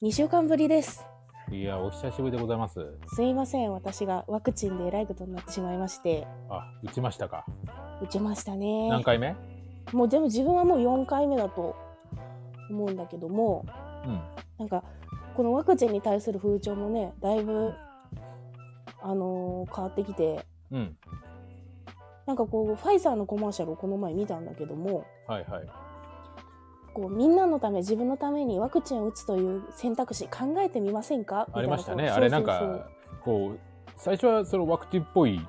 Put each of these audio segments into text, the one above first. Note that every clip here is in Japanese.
2週間ぶりです。いや、お久しぶりでございます。すいません、私がワクチンでえらいことになってしまいまして、あ、打ちましたか。打ちましたね。何回目？もうでも自分はもう4回目だと思うんだけども、うん。なんかこのワクチンに対する風潮もね、だいぶ、あのー変わってきて、うん。なんかこう、ファイザーのコマーシャルをこの前見たんだけども、はいはい。こうみんなのため自分のためにワクチンを打つという選択肢考えてみませんか？ありましたね。あれなんか、こう、最初はそのワクチンっぽい、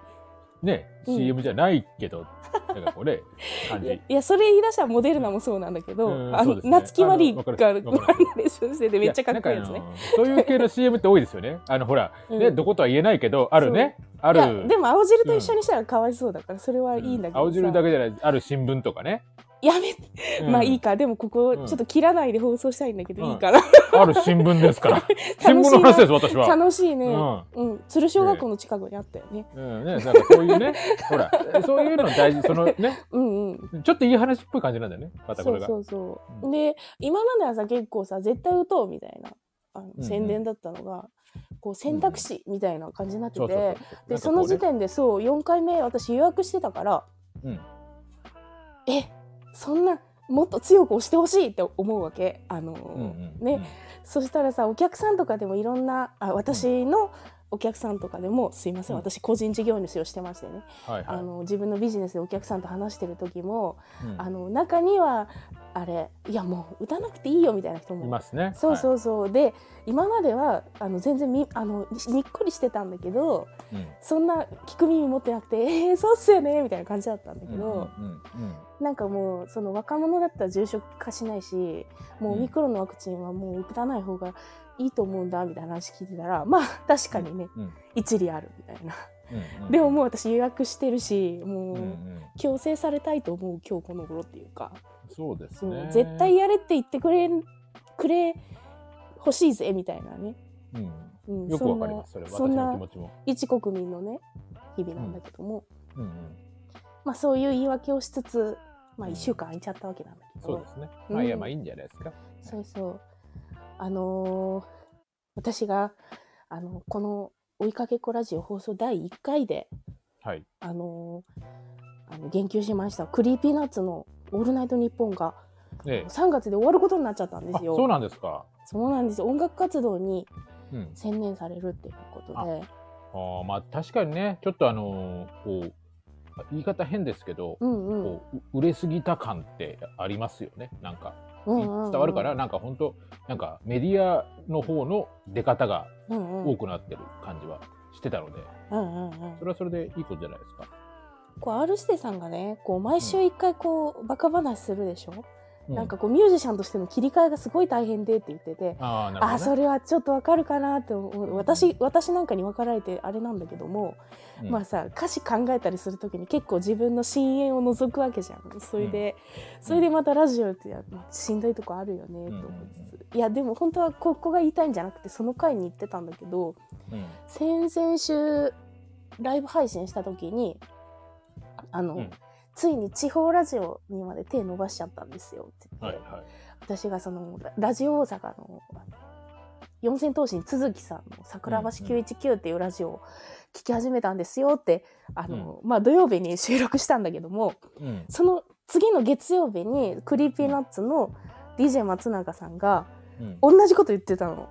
ね、うん CM じゃないけど、なんかこれ、感いやじ。いやそれ言い出したらモデルナもそうなんだけど、あのね夏木マリがナレーションしててめっちゃかっこいいですねそういう系の CM って多いですよね。あの、ほら、うんね、どことは言えないけど、あるね。ある。でも青汁と一緒にしたらかわいそうだからそれはいいんだけどさ、青汁だけじゃない、ある新聞とかね。やめて、うん。まあいいか。でもここうん。ちょっと切らないで放送したいんだけど、うん。いいかな。ある新聞ですから。新聞の話です、私は。楽しいね。うん。うん、鶴小学校の近くにあったよね、うんね、なんかそういうね、ほら、そういうの大事、そのね、うんうん。ちょっといい話っぽい感じなんだよね、またこれが。そうそうそう、うで今まではさ結構さ絶対打とうみたいなあのうん宣伝だったのが、こう選択肢みたいな感じになってて、そうそうそう。でその時、点でそう4回目私予約してたからなん。かえそんなもっと強く押してほしいって思うわけ。あの、こうねうんうん。ね、そしたらさお客さんとかでもいろんなあ私のお客さんとかでもすいません、うん。私個人事業主をしてましてね、うんはいはい。あの自分のビジネスでお客さんと話してる時も、うん。あの中にはあれいやもう打たなくていいよみたいな人いもますね。そうそうそう、で今まではあの全然みあのににっこりしてたんだけどはい。うん。そんな聞く耳持ってなくて「えー、そうっすよね」みたいな感じだったんだけど、うんうんうん。なんかもうその若者だったら重症化しないしもうオミクロンのワクチンはもう打たない方がいいと思うんだみたいな話聞いてたらまあ確かにね、うん一理あるみたいな。うんうんでももう私予約してるしもう、うんうん強制されたいと思う今日この頃っていうか、そうですね。絶対やれって言ってくれくれ欲しいぜみたいなね、うん。うん、よくわかります、それ、私の気そんな。一国民のね日々なんだけども、うんうん。まあそういう言い訳をしつつ、まあ、うん1週間空いちゃったわけなんだけど、そうですね。うんまあいや、まあいいんじゃないですか。そうそうあのー私があのこの「追いかけっこラジオ」放送第1回ではい。あのーあの言及しました Creepy Nuts の「オールナイトニッポン」がええ。3月で終わることになっちゃったんであ、すよ。そうなんですか。そうなんですよ音楽活動にうん。専念されるっていうことで、ああ、まあ確かにね、ちょっとあのーこう、言い方変ですけど、うんうんこうう売れすぎた感ってありますよね。なんか。うんうんうん。伝わるから、なんか本当なんかメディアの方の出方がうんうん。多くなってる感じはしてたので、うんうんうん。それはそれでいいことじゃないですか。こう R 指定さんがねこう毎週一回こうバカ話するでしょ、うなんかこうミュージシャンとしての切り替えがすごい大変でって言ってて、あね。あそれはちょっとわかるかなって思う。私私なんかに分かられてあれなんだけども、うん。まあさ歌詞考えたりする時に結構自分の深淵を覗くわけじゃん。それで、それでまたラジオってしんどいとこあるよねと思いつつ、いやでも本当はここが言いたいんじゃなくてその回に言ってたんだけどうん。先々週ライブ配信した時にあの、うんついに地方ラジオにまで手伸ばしちゃったんですよって言って、はいはい。私がそのララジオ大阪の四千頭身都築さんの「桜橋919」っていうラジオを聞き始めたんですよってあの、まあ、土曜日に収録したんだけどもうん。その次の月曜日に Creepy Nuts の DJ 松永さんがうん、同じこと言ってたの。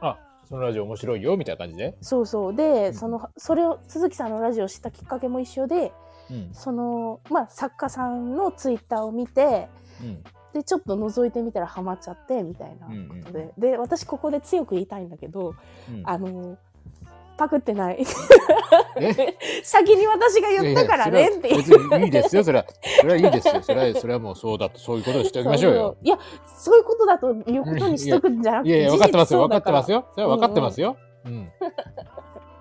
あ、そのラジオ面白いよみたいな感じで？そうそうで、うんそのそれを都築さんのラジオを知ったきっかけも一緒でうん。その、まあ、作家さんのツイッターを見てうん。でちょっと覗いてみたらハマっちゃってみたいなことで、で私ここで強く言いたいんだけどうんあのパクってないえ？先に私が言ったからねっていいいですよ、それは。それはいいですよ。それは、それはもうそうだと、そういうことにしておきましょうよ。いやそういうことだということにしとくんじゃなくていやいや、分かってますよ。分かってますよよ。それは分かってますよ。うん。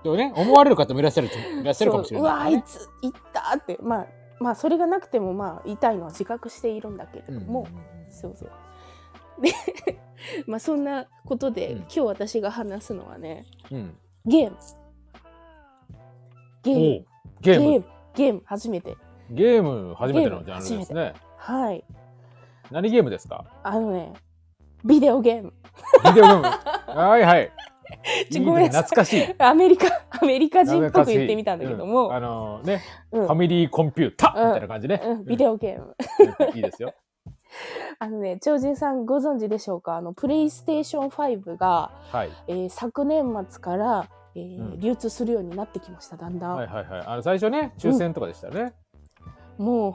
でもね、思われる方もいらっしゃると、いらっしゃるかもしれうわあいないからね。つ言ったってまあまあそれがなくてもまあ言いのは自覚しているんだけれども、うんそうそうで まあそんなことで、うん今日私が話すのはねうんうん。ゲームゲームゲーム。ゲームゲーム初めてゲーム初めてのジャンルですね。はい何ゲームですか？あのねビデオゲーム。ビデオゲーム。はいはい。ちごめんなさい懐かしい。アメリカ、アメリカ人っぽく言ってみたんだけども、うんあのね、うんファミリーコンピュータうんみたいな感じね。うんビデオゲーム。うんいいですよ。あのね、超人さんご存知でしょうか？あの、プレイステーション5が、はい。えー昨年末から、えーうん流通するようになってきました、だんだん。はいはいはい。あの最初ね、抽選とかでしたよね。もう、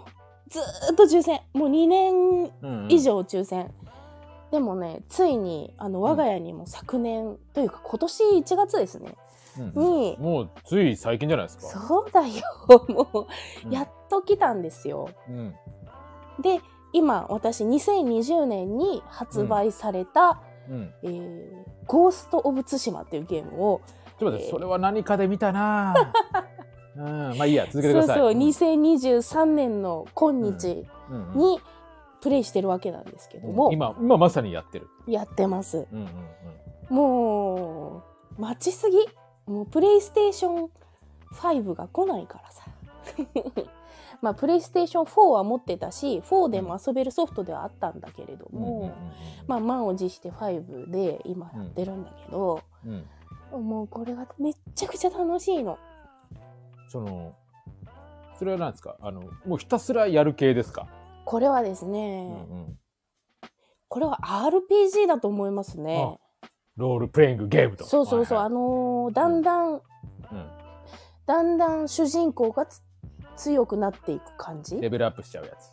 ずーっと抽選。もう2年うんうん以。上抽選。でもね、ついに、あの、我が家にも昨年、というか今年1月ですね、うんうんに、もうつい最近じゃないですか。そうだよ、もうんう、やっと来たんですよ。うん。で、今、私、2020年に発売された、うん。えーゴースト・オブ・ツシマっていうゲームを、ちょっと待って、えーそれは何かで見たなぁ うん、まあいいや、続けてください。そうそう、ん2023年の今日うんうんにプレイしてるわけなんですけども、今、今まさにやってる。やってます。うんうんもう、待ちすぎ。もう、プレイステーション5が来ないからさ。まあ、プレイステーション4は持ってたし、4でも遊べるソフトではあったんだけれどうん。うんうんも、まあ、満を持して5で今やってるんだけど、うんうんもうこれがめっちゃくちゃ楽しいの。その、それは何ですか？あの、もうひたすらやる系ですか？これはですうね、んうん。これは RPG だと思いますね。ロールプレイングゲームと。そうそうそう、はいあのーだんだん、はいだんだん主人公がつ強くなっていく感うんじ。レベルアップしちゃうやつ。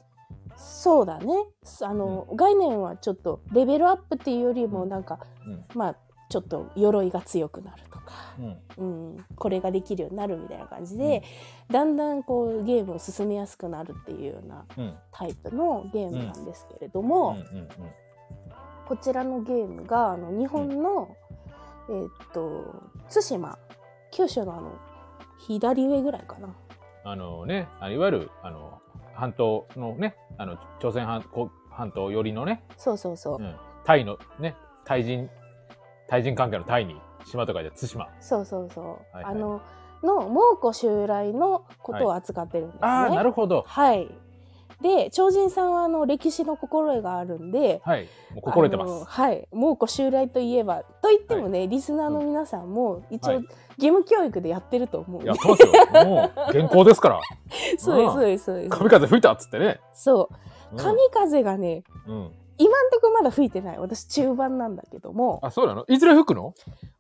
そうだね。あの、概念はちょっとレベルアップっていうよりもなんか、うん。まあちょっと鎧が強くなるとか、うん。うん、これができるようになるみたいな感じで、だんだんこうゲームを進めやすくなるっていうようなうん。タイプのゲームなんですけれどうん。も、うん。うん。こちらのゲームがあの日本の、えーっと対馬九州のあの左上ぐらいかな。あのね、あのいわゆる、あの、半島のね、あの、朝鮮半こ半島寄りのね、そうそうそう、うん、タイのね、対人、対人関係のタイに、島とかで対馬。そうそうそう、はいはいあのの蒙古襲来のことを扱ってるんですね。ああ、なるほど。はい。で超人さんはあの歴史の心得があるんではい。もう心得てます。はい蒙古襲来といえばと言ってもね、リスナーの皆さんも一応、はい義務教育でやってると思うんでやってますよ。もう、原稿ですから。そうですそうですそうです神風吹いたっつってね。そううん神風がねうん。今んとこまだ吹いてない。私中盤なんだけども。あ、そうなの？いずれ吹くの？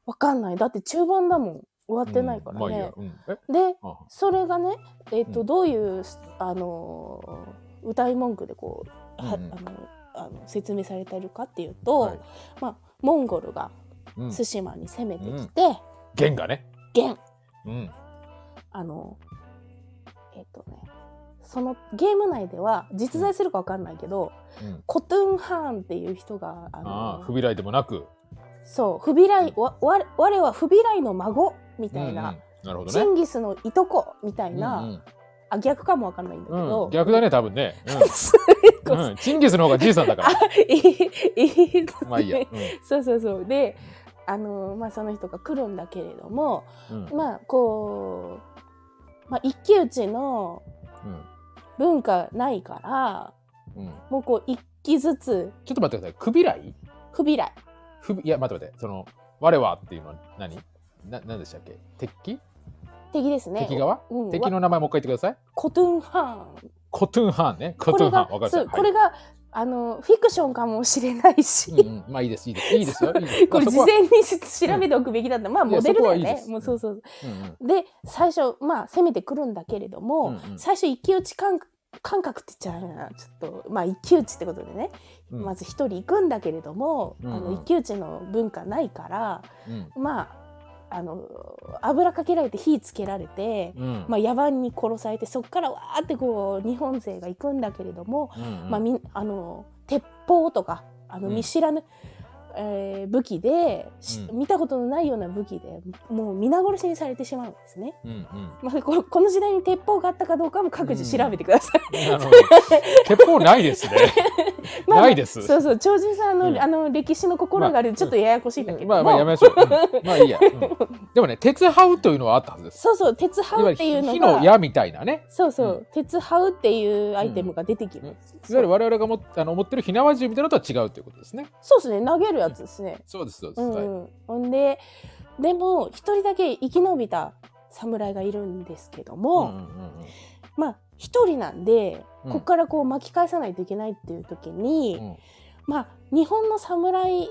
わかんない。だって中盤だもん。終わってないからね。うんまあいいや。、うん。え？であそれがね、えっとうん。どういうあのー歌い文句でこう、はうんうん。あのあの説明されているかっていうと、はい。まあ、モンゴルがうん。対馬に攻めてきて、弦がね。元うん。あのえっ、とねそのゲーム内では実在するかわかんないけど、うん。コトゥンハーンっていう人があのああ、不備来でもなく。そう不備来わわ我は不備来の孫みたいな、うんうんなるほどチね。ンギスのいとこみたいな、うんあ逆かもわかんないんだけうんど、うん逆だね、多分ね。そううん。うん。チンギスの方がじいさんだから。まあいいや。そうそうそうであのまあその人が来るんだけれどもうん。うん。まあこう、まあ、一騎打ちのうん文化ないからうん。もうこう一騎ずつちょっと待ってください。不備来不備来不備いや、待って待って。その、我はっていうのは何？な、何でしたっけ？敵敵ですね敵側？うん敵の名前もう一回言ってください。コトゥンハーンコトゥンハーンね。コトゥンハーン。わかりましこれがあのフィクションかもしれないし、はいうんうん。まあいいです、いいです。いいですよ。これ事前に調べておくべきだった、まあいやモデルだよねもうそうそううんうん。で最初まあ攻めてくるんだけれども、うんうん。最初一騎打ち感感覚って言っちゃうなちょっとまあ一騎打ちってことでね、うん。まず一人行くんだけれども、うんうん。あの一騎打ちの文化ないからうん。まああの油かけられて火つけられて、うんまあ、野蛮に殺されてそこからわーってこう日本勢が行くんだけれども、うんうんまあ、みあの鉄砲とかあのうん見知らぬ、えー武器で、しうん見たことのないような武器でもう皆殺しにされてしまうんですね。うんうんまあ、ここの時代に鉄砲があったかどうかも各自調べてください。なるほど。鉄砲ないですね。まあないです。そうそう超人さんの,、うん。あの歴史の心がある、まあちょっとややこしいんだけど。も、まあまあやめましょう。う。んまあいいや。うん。でもね、鉄ハウというのはあったはずです。そうそう鉄ハウっていうのが。の矢みたいなね。そうそう、うん。鉄ハウっていうアイテムが出てきます、いわゆる我々がもあの持ってる火縄銃みたいなのとは違うということですね。そうですね投げるやつですね、そうです、そうです。うん。はい。うん、ほんででも一人だけ生き延びた侍がいるんですけども、うんうんうんまあ一人なんで、うん。ここからこう巻き返さないといけないっていう時に、うん。まあ日本の侍、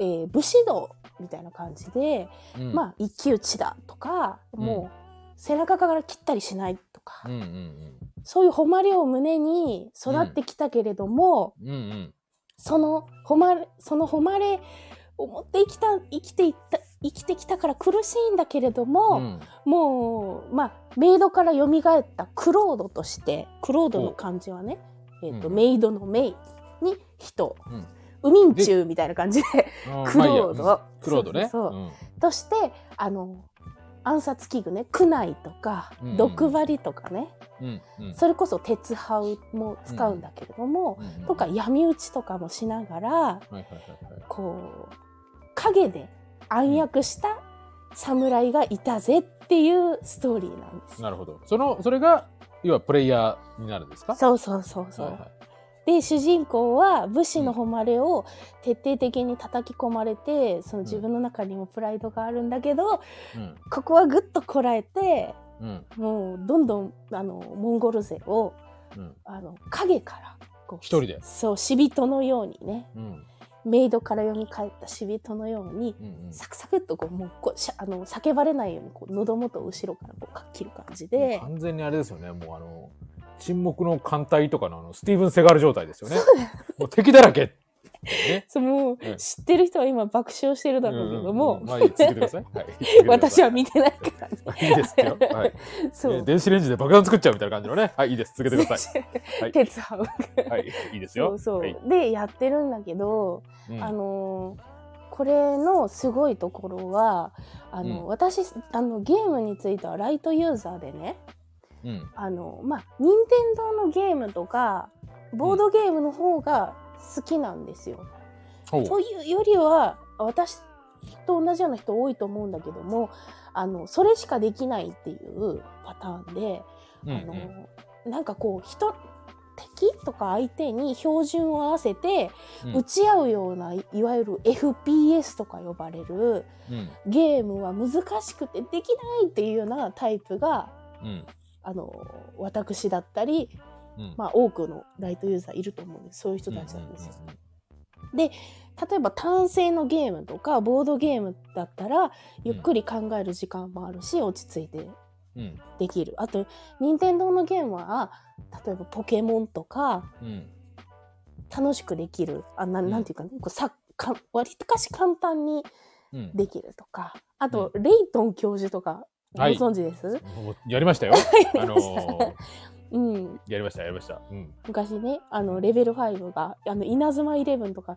えー武士道みたいな感じで、うん。まあ一騎打ちだとか、うん。もう背中から切ったりしないとか、うんうん。そういう誉れを胸に育ってきたけれども、うん。うんうん。その誉れその誉れを持って生きた生きていった生きてきたから苦しいんだけれども、うん。もうまあメイドから蘇ったクロードとしてクロードの漢字はね、えーとうん。メイドのメイに人、うん。ウミンチュウみたいな感じでクロード、うん。クロードね。そうとしてあの暗殺器具ね。苦内とかうんうん。毒針とかね、うんうん。それこそ鉄ハウも使うんだけれども、うんうん。とか闇討ちとかもしながらはいはいはいはい。こう影で暗躍した侍がいたぜっていうストーリーなんです。なるほど。そのそれが要はプレイヤーになるんですか？そうそうそうそう。はいはいで主人公は武士の誉れを徹底的に叩き込まれてその自分の中にもプライドがあるんだけど、うんここはぐっとこらえてうんもうどんどんあのモンゴル勢をうんあの影から一人で？そう死人のようにねうんメイドから蘇った死人のようにうんうんサクサクっとこうもうこうしゃあの叫ばれないようにこう喉元を後ろからこうか切る感じで。完全にあれですよね。もうあの沈黙の艦隊とかのあのスティーブン・セガール状態ですよね。もう敵だらけ。ね。そうもうええ知ってる人は今爆笑してるだろうけども、うんうんまあいい続けてください。はい、私は見てないからね。いいですよ。はい。そう。ね電子レンジで爆弾作っちゃうみたいな感じのね。はい、いいです。続けてください。はい鉄ハウはい、いいですよ。そうそう、はいでやってるんだけど、うんあのーこれのすごいところはあの、うん私あのゲームについてはライトユーザーでねうん。あのまあ任天堂のゲームとかボードゲームの方が好きなんですよ。というよりは私と同じような人多いと思うんだけどもあのそれしかできないっていうパターンで、うんあのなんかこう人敵とか相手に標準を合わせてうん。打ち合うようないいわゆる FPS とか呼ばれるうん。ゲームは難しくてできないっていうようなタイプがうん。あの私だったり、うんまあ、多くのライトユーザーいると思うんです。そういう人たちなんですよ。例えば単性のゲームとかボードゲームだったらゆっくり考える時間もあるし、落ち着いてできる。あと任天堂のゲームは例えばポケモンとかうん。楽しくできる。あなうん。なんていうか,、ね、こうさか割かし簡単にうん。できるとか。あと、レイトン教授とかごはい存知です、やりましたよ。あのーうん、やりましたやりました。うん。昔ねあのレベル5があの稲妻イレブンとか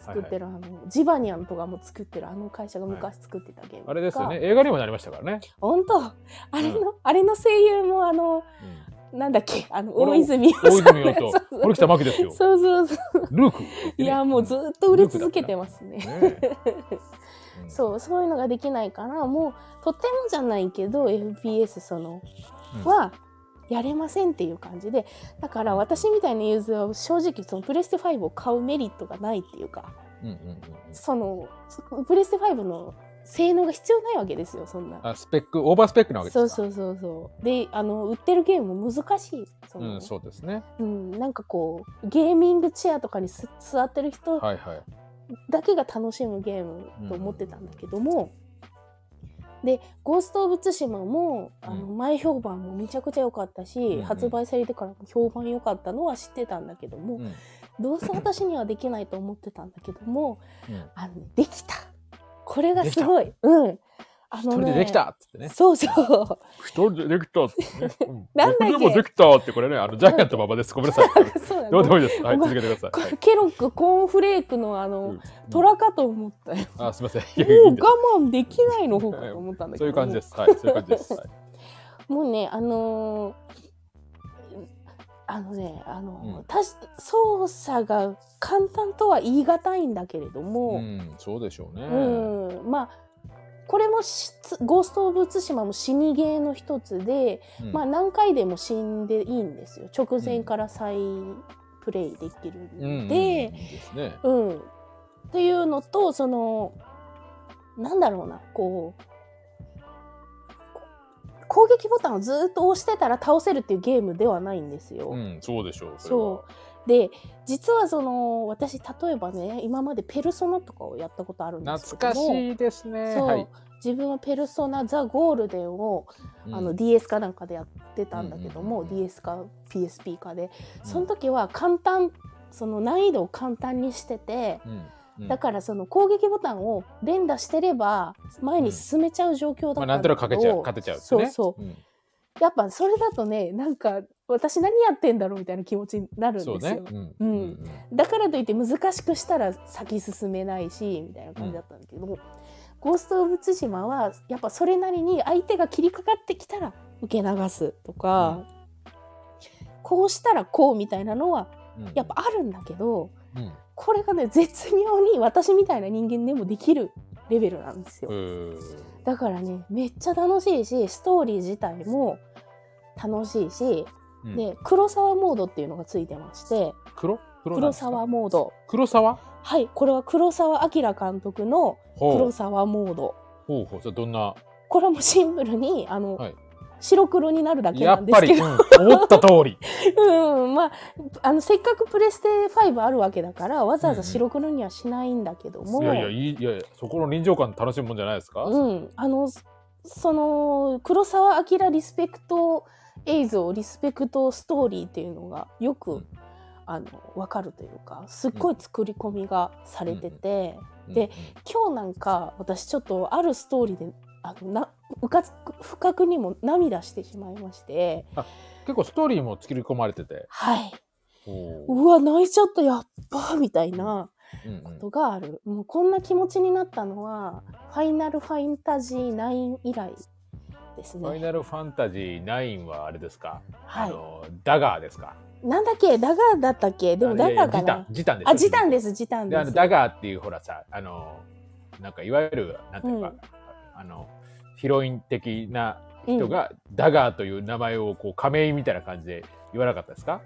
作ってる、あのジバニャンとかも作ってるあの会社が昔作ってたゲームとか、あれですよね。映画にもなりましたからね。本当？あれの、あれの声優もあのうん。なんだっけ？あの大泉洋大さん。泉洋と 堀北真希ですよ。そうそうそう。ルーク。ね。いやもうずっと売れ続けてますね。ね。そうそういうのができないからもうとてもじゃないけど FPS その、うん。はやれませんっていう感じでだから私みたいなユーザーは正直そのプレステ5を買うメリットがないっていうかうんうんうんそのプレステ5の性能が必要ないわけですよそんな。あスペックオーバースペックなわけですか？そうそうそうそう。であの売ってるゲームも難しいその、うんそうですね。うん、なんかこうゲーミングチェアとかにす座ってる人はいはい。だけが楽しむゲームと思ってたんだけども、で「ゴースト・オブ・ツシマも」あのうん。前評判もめちゃくちゃ良かったし、うんうん。発売されてからも評判良かったのは知ってたんだけども、うん。どうせ私にはできないと思ってたんだけどもうん。あのねできた。これがすごい。うんあ一人でできたっつってね。そうそう。一人でできたっつってねうん。なんだっけ？僕でもできたってこれね。あのジャイアント馬場です。ごめんなさい。そうだどうでもいいです。はい続けてください。はいケロックコーンフレークのあの、うん。虎かと思ったよ。あすみません。いもうん我慢できないの方かと思ったんだけど。そういう感じです。はい。そういう感じです。はい。もうね、あのーあのねあの、うん。たし操作が簡単とは言い難いんだけれどうも、ん、そうでしょうね。うん。まあこれもしゴースト・オブ・ツシマも死にゲーの一つで、うん。まあ何回でも死んでいいんですよ。直前から再プレイできるうん。で。うん。っていうのとそのなんだろうなこうこ攻撃ボタンをずっと押してたら倒せるっていうゲームではないんですよ。うん、そうでしょう。そうで実はその私例えばね今までペルソナとかをやったことあるんですけども懐かしいですね。そう、はい。自分はペルソナザ・ゴールデンを、あの DS かなんかでやってたんだけども、うんうんうん DS か PSP かで。うん。その時は簡単その難易度を簡単にしてて、うん。うん。だからその攻撃ボタンを連打してれば前に進めちゃう状況だったんまあ、だけど、なんとなく勝てちゃう、勝てちゃうってね。そうそう。うんやっぱそれだとねなんか私何やってんだろうみたいな気持ちになるんですよ。そうね。うん。うん。だからといって難しくしたら先進めないしみたいな感じだったんだけども、ゴースト・オブ・ツシマはやっぱそれなりに相手が切りかかってきたら受け流すとか、こうしたらこうみたいなのはうん。やっぱあるんだけどうん。これがね絶妙に私みたいな人間でもできるレベルなんですよ。うん。だからねめっちゃ楽しいしストーリー自体も楽しいし、うん。で黒沢モードっていうのがついてまして。黒？黒沢モード。黒沢？はいこれは黒沢明監督の黒沢モード。ほうほう。それどんな？これもシンプルにあの、はい白黒になるだけなんですけど、うん。思った通り。うん、まああのせっかくプレステ5あるわけだからわざわざ白黒にはしないんだけども、いやいやいいいやいやそこの臨場感楽しむもんじゃないですか、うん、あのその黒澤明リスペクト映像リスペクトストーリーっていうのがよく、うん。あの分かるというかすっごい作り込みがされてて、うん。で今日なんか私ちょっとあるストーリーであのなうかつ不覚にも涙してしまいまして。結構ストーリーも作り込まれてて。はい。うわ泣いちゃったやっばみたいなうんうん。ことがある、もうこんな気持ちになったのは「ファイナルファンタジー9」以来ですね。ファイナルファンタジー9はあれですか、はい。あのダガーですか？なんだっけ？ダガーだったっけ？でもダガーかな？ジタンジタンですあ、ジタンです、ジタン。です。ダガーっていうほらさあのなんかいわゆるなんていうか、うん。あのヒロイン的な人が、ダガーという名前をこう亀井みたいな感じで言わなかったですか？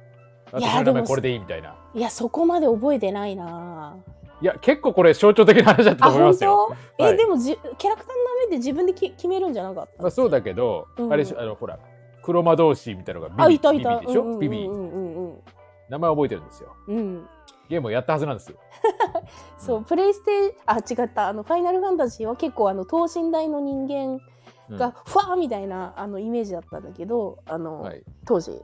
私の名前これでいいみたいな。いや、そこまで覚えてないないや結構これ象徴的な話だったあ、と思いま本すよ。当？え、はいでもじ、キャラクターの名前って自分でき決めるんじゃなかった？まあ、そうだけど、うんあれしあのほら黒魔導士みたいなのがビビあ、いたいた。ビビでしょ、うんうんビビ名前覚えてるんですよ。うん。うん。ゲームをやったはずなんですよ。そう、プレイステ、あ、違った。あの、ファイナルファンタジーは結構、あの、等身大の人間うん。が、ファーみたいな、あの、イメージだったんだけど、あの、はい。当時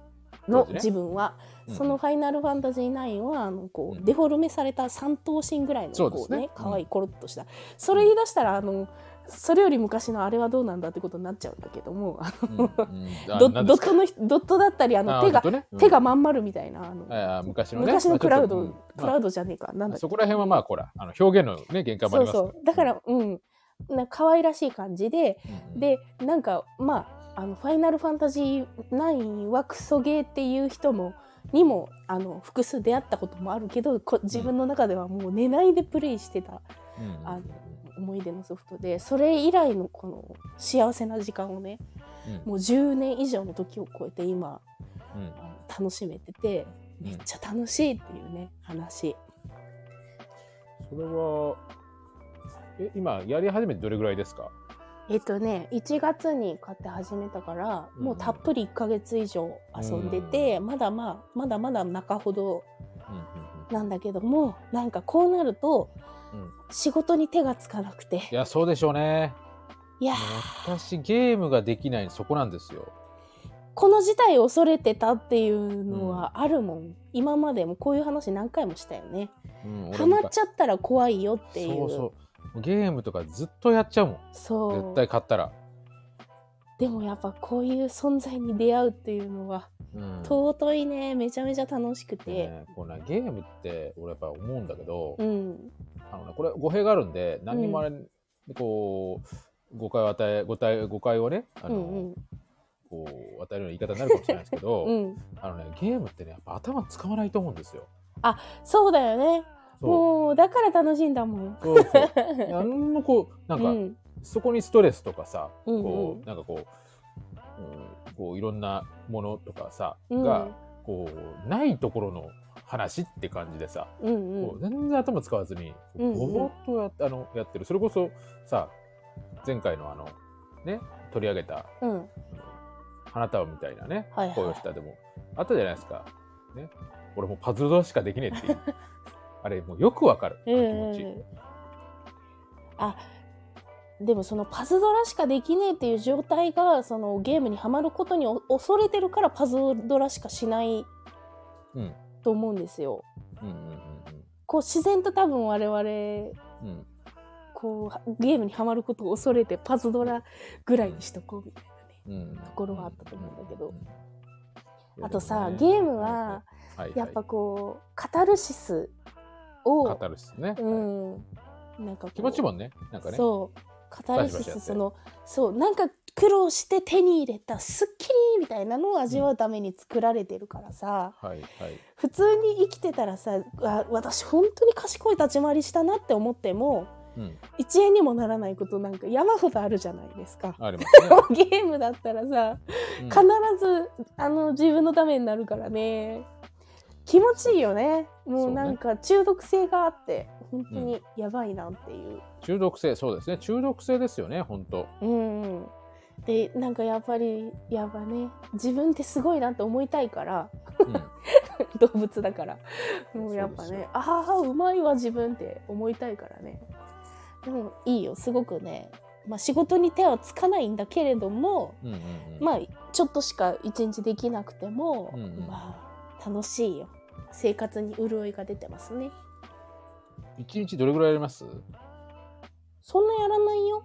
の自分は、うんその「ファイナルファンタジー9は」あのこう、うんデフォルメされた三頭身ぐらいのこうね可愛いコロッとした、それ言い出したらあのそれより昔のあれはどうなんだってことになっちゃうんだけどもあうんうん。あドットの人ドットだったりあの手が、手がまん丸みたいなあの、あ昔のね。昔のクラウド、クラウドじゃねえかなんだそこら辺はまあほらあの表現のね限界もあそうりますそうだからうん。な可愛らしい感じでうんでなんかまああのファイナルファンタジー9はクソゲーっていう人もにもあの複数出会ったこともあるけどこ自分の中ではもう寝ないでプレイしてたうん。うん。あの思い出のソフトでそれ以来のこの幸せな時間をねうん。もう10年以上の時を超えて今うん。楽しめててめっちゃ楽しいっていうね話。それはえ今やり始めてどれぐらいですか？えっとね1月に買って始めたから、うん。もうたっぷり1ヶ月以上遊んでて、まだまあまだまだ中ほどうんうん。なんだけどもなんかこうなると仕事に手がつかなくて。いやそうでしょうね。いや。ー私ゲームができないそこなんですよ。この事態を恐れてたっていうのはあるもん、今までもこういう話何回もしたよね。うんハマっちゃったら怖いよっていう。そうそう。ゲームとかずっとやっちゃうもん。そう。絶対買ったら、でもやっぱこういう存在に出会うっていうのはうん。尊いね。めちゃめちゃ楽しくて、ねこうねゲームって俺やっぱ思うんだけど、うんあのね、これ語弊があるんで何にもあれ、こう誤解を与え誤解誤解をねあの、うんうん。こう与えるような言い方になるかもしれないですけど、うん。あのねゲームってねやっぱ頭使わないと思うんですよ。そうだよね。もうだから楽しいんだもん。そうそう。なんもこうなんか、うん。そこにストレスとかさ、うんうん。こうなんかこう,、うん、こういろんなものとかさ、うん。がこうないところの話って感じでさ、うんうん。全然頭使わずにぼーっとや,、あのやってる。それこそさ前回のあのね取り上げたうん。花束みたいなねはいはい。声をしたでもあったじゃないですか、ね、俺もうパズルドラしかできねえっていう。あれもうよくわかる。気持ち、うん。あでもそのパズドラしかできねえっていう状態がそのゲームにはまることにお恐れてるからパズドラしかしない。うんと思うんですよ。うんうんこう自然と多分我々うん。うんうんこうゲームにはまることを恐れてパズドラぐらいにしとこうみたいなね。うんところはあったと思うんだけど。うんあとさ、ねゲームははいやっぱこうカタルシスをカタルシスね、うん。なんか気持ちもんね。なんかね。そう。カタルシスそのそうなんか苦労して手に入れたスッキリみたいなのを味わうために作られてるからさ、はいはい。普通に生きてたらさあ私本当に賢い立ち回りしたなって思ってもうん。1円にもならないことなんか山ほどあるじゃないですか。ありますね、ゲームだったらさうん。必ずあの自分のためになるからね。気持ちいいよね。もそうなんか中毒性があって本当にやばいなっていう。中毒性そうですね。中毒性ですよね本当。うんうん、でなんかやっぱりやっぱね自分ってすごいなって思いたいからうん。動物だから。もうやっぱねああうまいわ自分って思いたいからね。でもいいよすごくね、まあ、仕事に手はつかないんだけれどもうんうんうん。まあちょっとしか一日できなくても、うんうんまあ楽しいよ。生活に潤いが出てますね。一日どれぐらいやります？そんなやらないよ。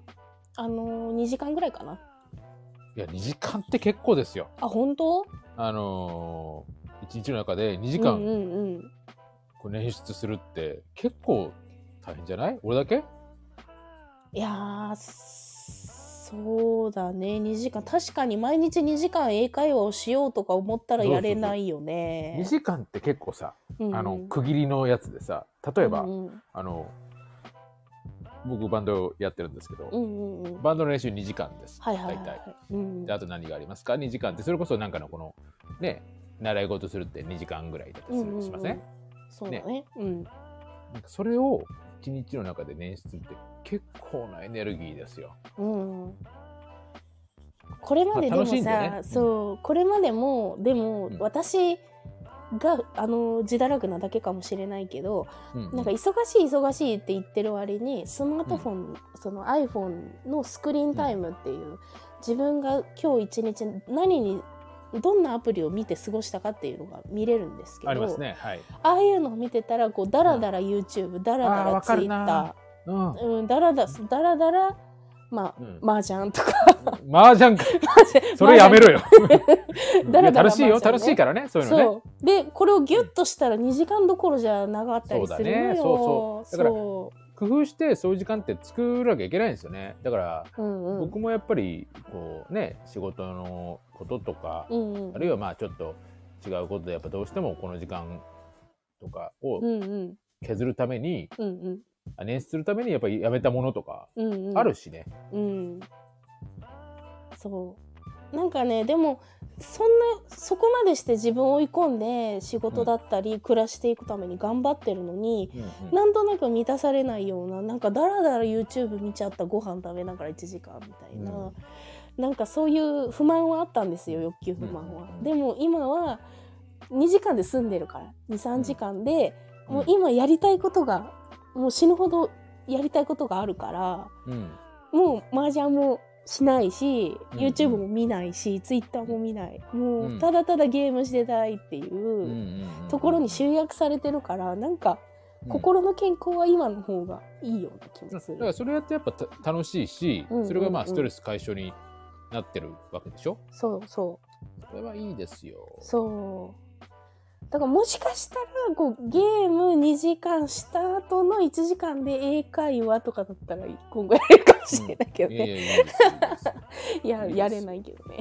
あのー、2時間ぐらいかないや2時間って結構ですよ。あ本当？あのー、一日の中で2時間うんうんうんこう捻出するって結構大変じゃない？俺だけ？いやーそうだね。2時間。確かに毎日2時間英会話をしようとか思ったらやれないよね。2時間って結構さ、うん。あの区切りのやつでさ例えば、うんうん。あの僕バンドやってるんですけど、うんうんうん。バンドの練習2時間です、はいはいはい、大体。はいうん。であと何がありますか？2時間って。それこそなんかのこのね習い事するって2時間ぐらいだったりするしません、うんうんうん。そうだね。うん。なんかそれを1日の中で捻出って結構なエネルギーですよ。うんこれまででまあもさ、楽しんでね。うん。そうこれまでもでもうん。私があの自堕落なだけかもしれないけど、うんうんなんか忙しい忙しいって言ってる割にスマートフォン、その iPhone のスクリーンタイムっていう、自分が今日一日何にどんなアプリを見て過ごしたかっていうのが見れるんですけどありますね。はい。ああいうのを見てたらこうダラダラ YouTube、ダラダあーラわかるな Twitter うん。うん、ダラダダラダラまあ、うん。麻雀とか。麻雀か。それやめろよ。だらだら楽しいよ。楽しいからね。そういうのね。そう。でこれをギュッとしたら2時間どころじゃなかったりするのよ。そうだね。そうそう。だからそ工夫してそういう時間って作らなきゃいけないんですよね。だから、ううんうん。僕もやっぱりこうね仕事のこととか、うんうん。あるいはまあちょっと違うことでやっぱどうしてもこの時間とかを削るために、うんうん。あ捻出するためにやっぱりやめたものとかうんうん。あるしね。うん。そう。なんかねでもそんなそこまでして自分を追い込んで仕事だったり暮らしていくために頑張ってるのに、うんうん。なんとなく満たされないようななんかだらだら YouTube 見ちゃったご飯食べながら1時間みたいな、うん。なんかそういう不満はあったんですよ欲求不満は。うんうんうん。でも今は2時間で済んでるから23時間で、うん。もう今やりたいことがもう死ぬほどやりたいことがあるからうん。もう麻雀もしないし、うん YouTube も見ないし Twitter も見ない。もううんただただゲームしてたいっていう。うんうんうんところに集約されてるからなんかうん。心の健康は今の方がいいような気もする。だからそれやってやっぱた楽しいし、うんうんうん。それがまあストレス解消になってるわけでしょ？そうそそれはいいですよ。うそうだからもしかしたらこうゲーム2時間した後の1時間で英会話とかだったら今後やれるかもしれないけどね、やいややれないけどね。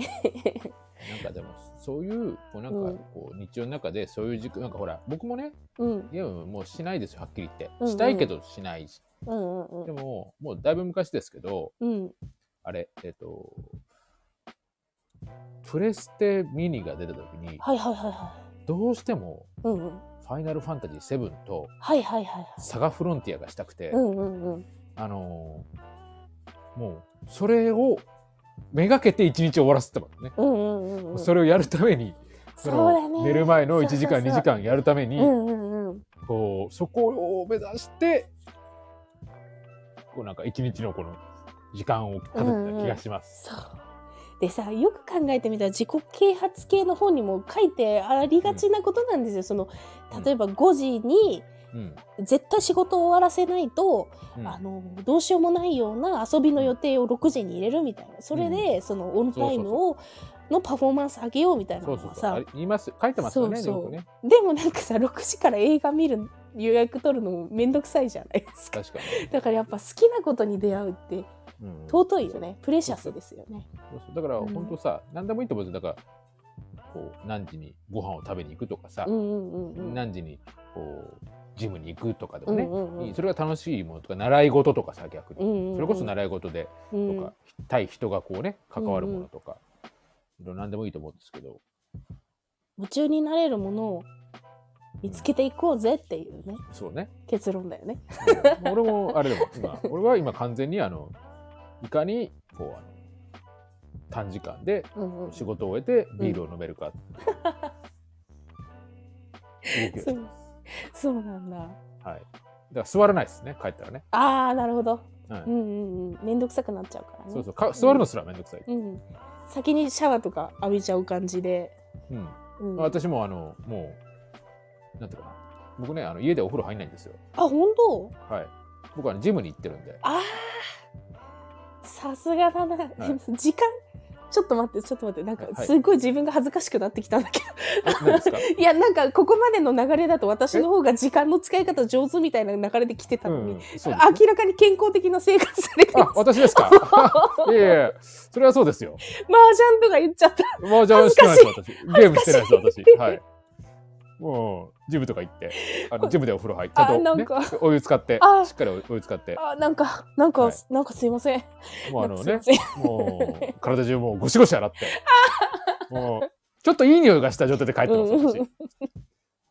なんかでもそういうこうなんうんかこう日常の中でそういう時間なんかほら僕もねうん。ゲームもうしないですよはっきり言って、うんうんしたいけどしないし。うんうんでももうだいぶ昔ですけどうん。あれえっ、とプレステミニが出た時にはいはいはいはどうしてもいうんうん。ファイナルファンタジー7とはいはいはいはい。サガフロンティアがしたくて、うんうんうん。あのーもうそれをめがけて一日終わらせてますね、うんうんうんうん。それをやるためにそのそうだね。寝る前の1時間そうそうそう。2時間やるために、うんうんうん。こうそこを目指してこうなんか一日のこの時間を立ててた気がします。そうでさよく考えてみたら自己啓発系の本にも書いてありがちなことなんですよ。その例えば5時にうん。絶対仕事を終わらせないと、うん。あのどうしようもないような遊びの予定を6時に入れるみたいな。それで、そのオンタイムをのパフォーマンス上げようみたいなのはさ言います。書いてますよねそうそう。ね。でもなんかさ6時から映画見る予約取るのもめんどくさいじゃないですか。だからやっぱ好きなことに出会うってうん。尊いよね。プレシャスですよね。だからうん。本当さ、何でもいいと思うんですよ。だからこう何時にご飯を食べに行くとかさ、うんうんうんうん。何時にこうジムに行くとかでもね、うんうんうん。それが楽しいものとか習い事とかさ逆に、うんうんうん。それこそ習い事でうん。とか、対人がこうね関わるものとか、いろいろ何でもいいと思うんですけど。夢中になれるものを見つけていこうぜっていうね。そうね。結論だよね。うん。俺もあれでも今俺は今完全にあのいかにこうあの短時間でうんうん仕事を終えてビールを飲めるか、動きをしてそうそうなんだ。はい。だから座らないですね、帰ったらね。ああなるほど。はいうんうんうん。めんどくさくなっちゃうからね。そうそうか、座るのすらめんどくさい。うん。先にシャワーとか浴びちゃう感じで。うん。うん、あ私もあの、もう、なんていうかな。僕ね、あの家でお風呂入んないんですよ。本当？はい。僕は、ね、ジムに行ってるんで。ああ。さすがだな。でも時間。ちょっと待ってちょっと待ってなんかはいすっごい自分が恥ずかしくなってきたんだけど、え何ですか？いやなんかここまでの流れだと私の方が時間の使い方上手みたいな流れで来てたのに、うん、ね明らかに健康的な生活されてます、あ私ですか？いやいやそれはそうですよ。麻雀とか言っちゃった。マージャンしてないです、私。ゲームしてないです、私。はい。もう、ジムとか行って、あの ジムでお風呂入って、ちゃんと、お湯使ってあ、しっかりお湯使って、あ、なんか、なんか、はい。なんかすいません。もうあのねもう、体中もうゴシゴシ洗って、もう、ちょっといい匂いがした状態で帰ってます、うん私。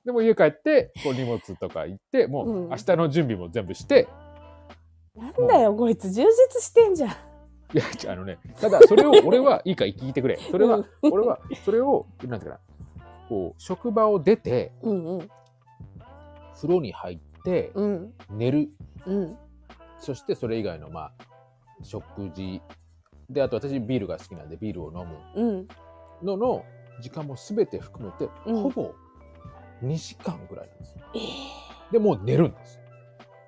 でも家帰って、こう荷物とか行って、もううん。明日の準備も全部して、なんだよ、こいつ充実してんじゃん。いや、あのね、ただそれを俺はいいか聞いてくれ。それは、うん。俺は、それを、なんていうかな、こう、職場を出て、うんうん風呂に入って、うん寝る。うんそしてそれ以外の、まあ、食事。で、あと私ビールが好きなんでビールを飲むうん。のの時間も全て含めて、うんほぼ2時間ぐらいなんですよ。えー、で、もう寝るんです。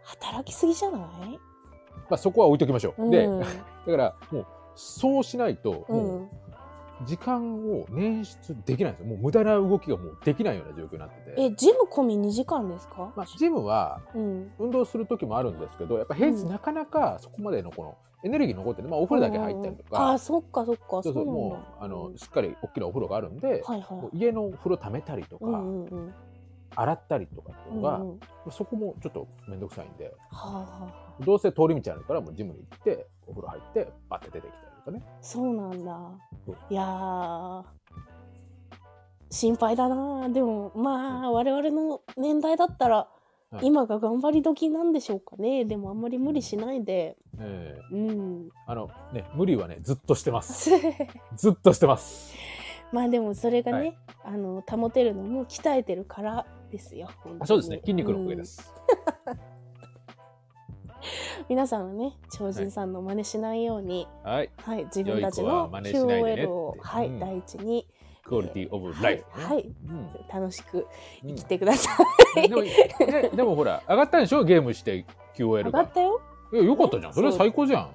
働きすぎじゃない？まあ、そこは置いときましょう。うん、で、だから、もう、そうしないと、う、もうん時間を捻出できないんですよ。もう無駄な動きがもうできないような状況になってて。え、ジム込み2時間ですか？まあ、ジムはうん。運動する時もあるんですけど、やっぱ平日うんなかなかそこまでのこのエネルギー残ってる、まあ、お風呂だけ入ったりとうんうんうんあそっかそっか。そうそう、もう、あの、しっかり大きなお風呂があるんで、はいはいもう。家の風呂溜めたりとか、うんうんうん。洗ったりとかっていうのが、うんうんそこもちょっとめんどくさいんで、はあはあはあ。どうせ通り道あるから、もうジムに行って、お風呂入って、バッて出てきたりとかね。そうなんだ。いやー心配だな。でもまあ我々の年代だったら、はい今が頑張り時なんでしょうかね。でもあんまり無理しないで。ええうん。あの、ね、無理はね、ずっとしてます。ずっとしてます。まあでもそれがね、はいあの保てるのも鍛えてるからですよ。あそうですね、筋肉のおかげで。す。うん 皆さんはね、超人さんの真似しないように、はい。はい、自分たちの QOL を、はい、うん第一に、クオリティオブはいライフ、ね。はい、うん楽しくうん生きてください。でも、ねでもほら、上がったんでしょ？ゲームして QOL が。上がったよ。いや、よかったじゃん。それは最高じゃん。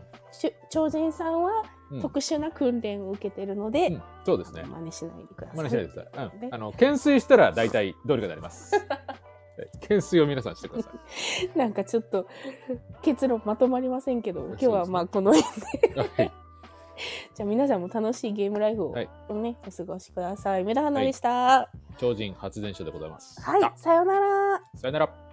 超人さんはうん特殊な訓練を受けてるので、うんそうですね。真似しないでください。真似しないでください。うんね。あの、懸垂したら大体どうにかなります。はい懸垂を皆さんしてくださ なんかちょっと結論まとまりませんけど、今日はまあこの辺で。い。はい。じゃあ皆さんも楽しいゲームライフをはいね、お過ごしください。メダハナでした。超人発電所でございます。はい、あさようなら。さよなら。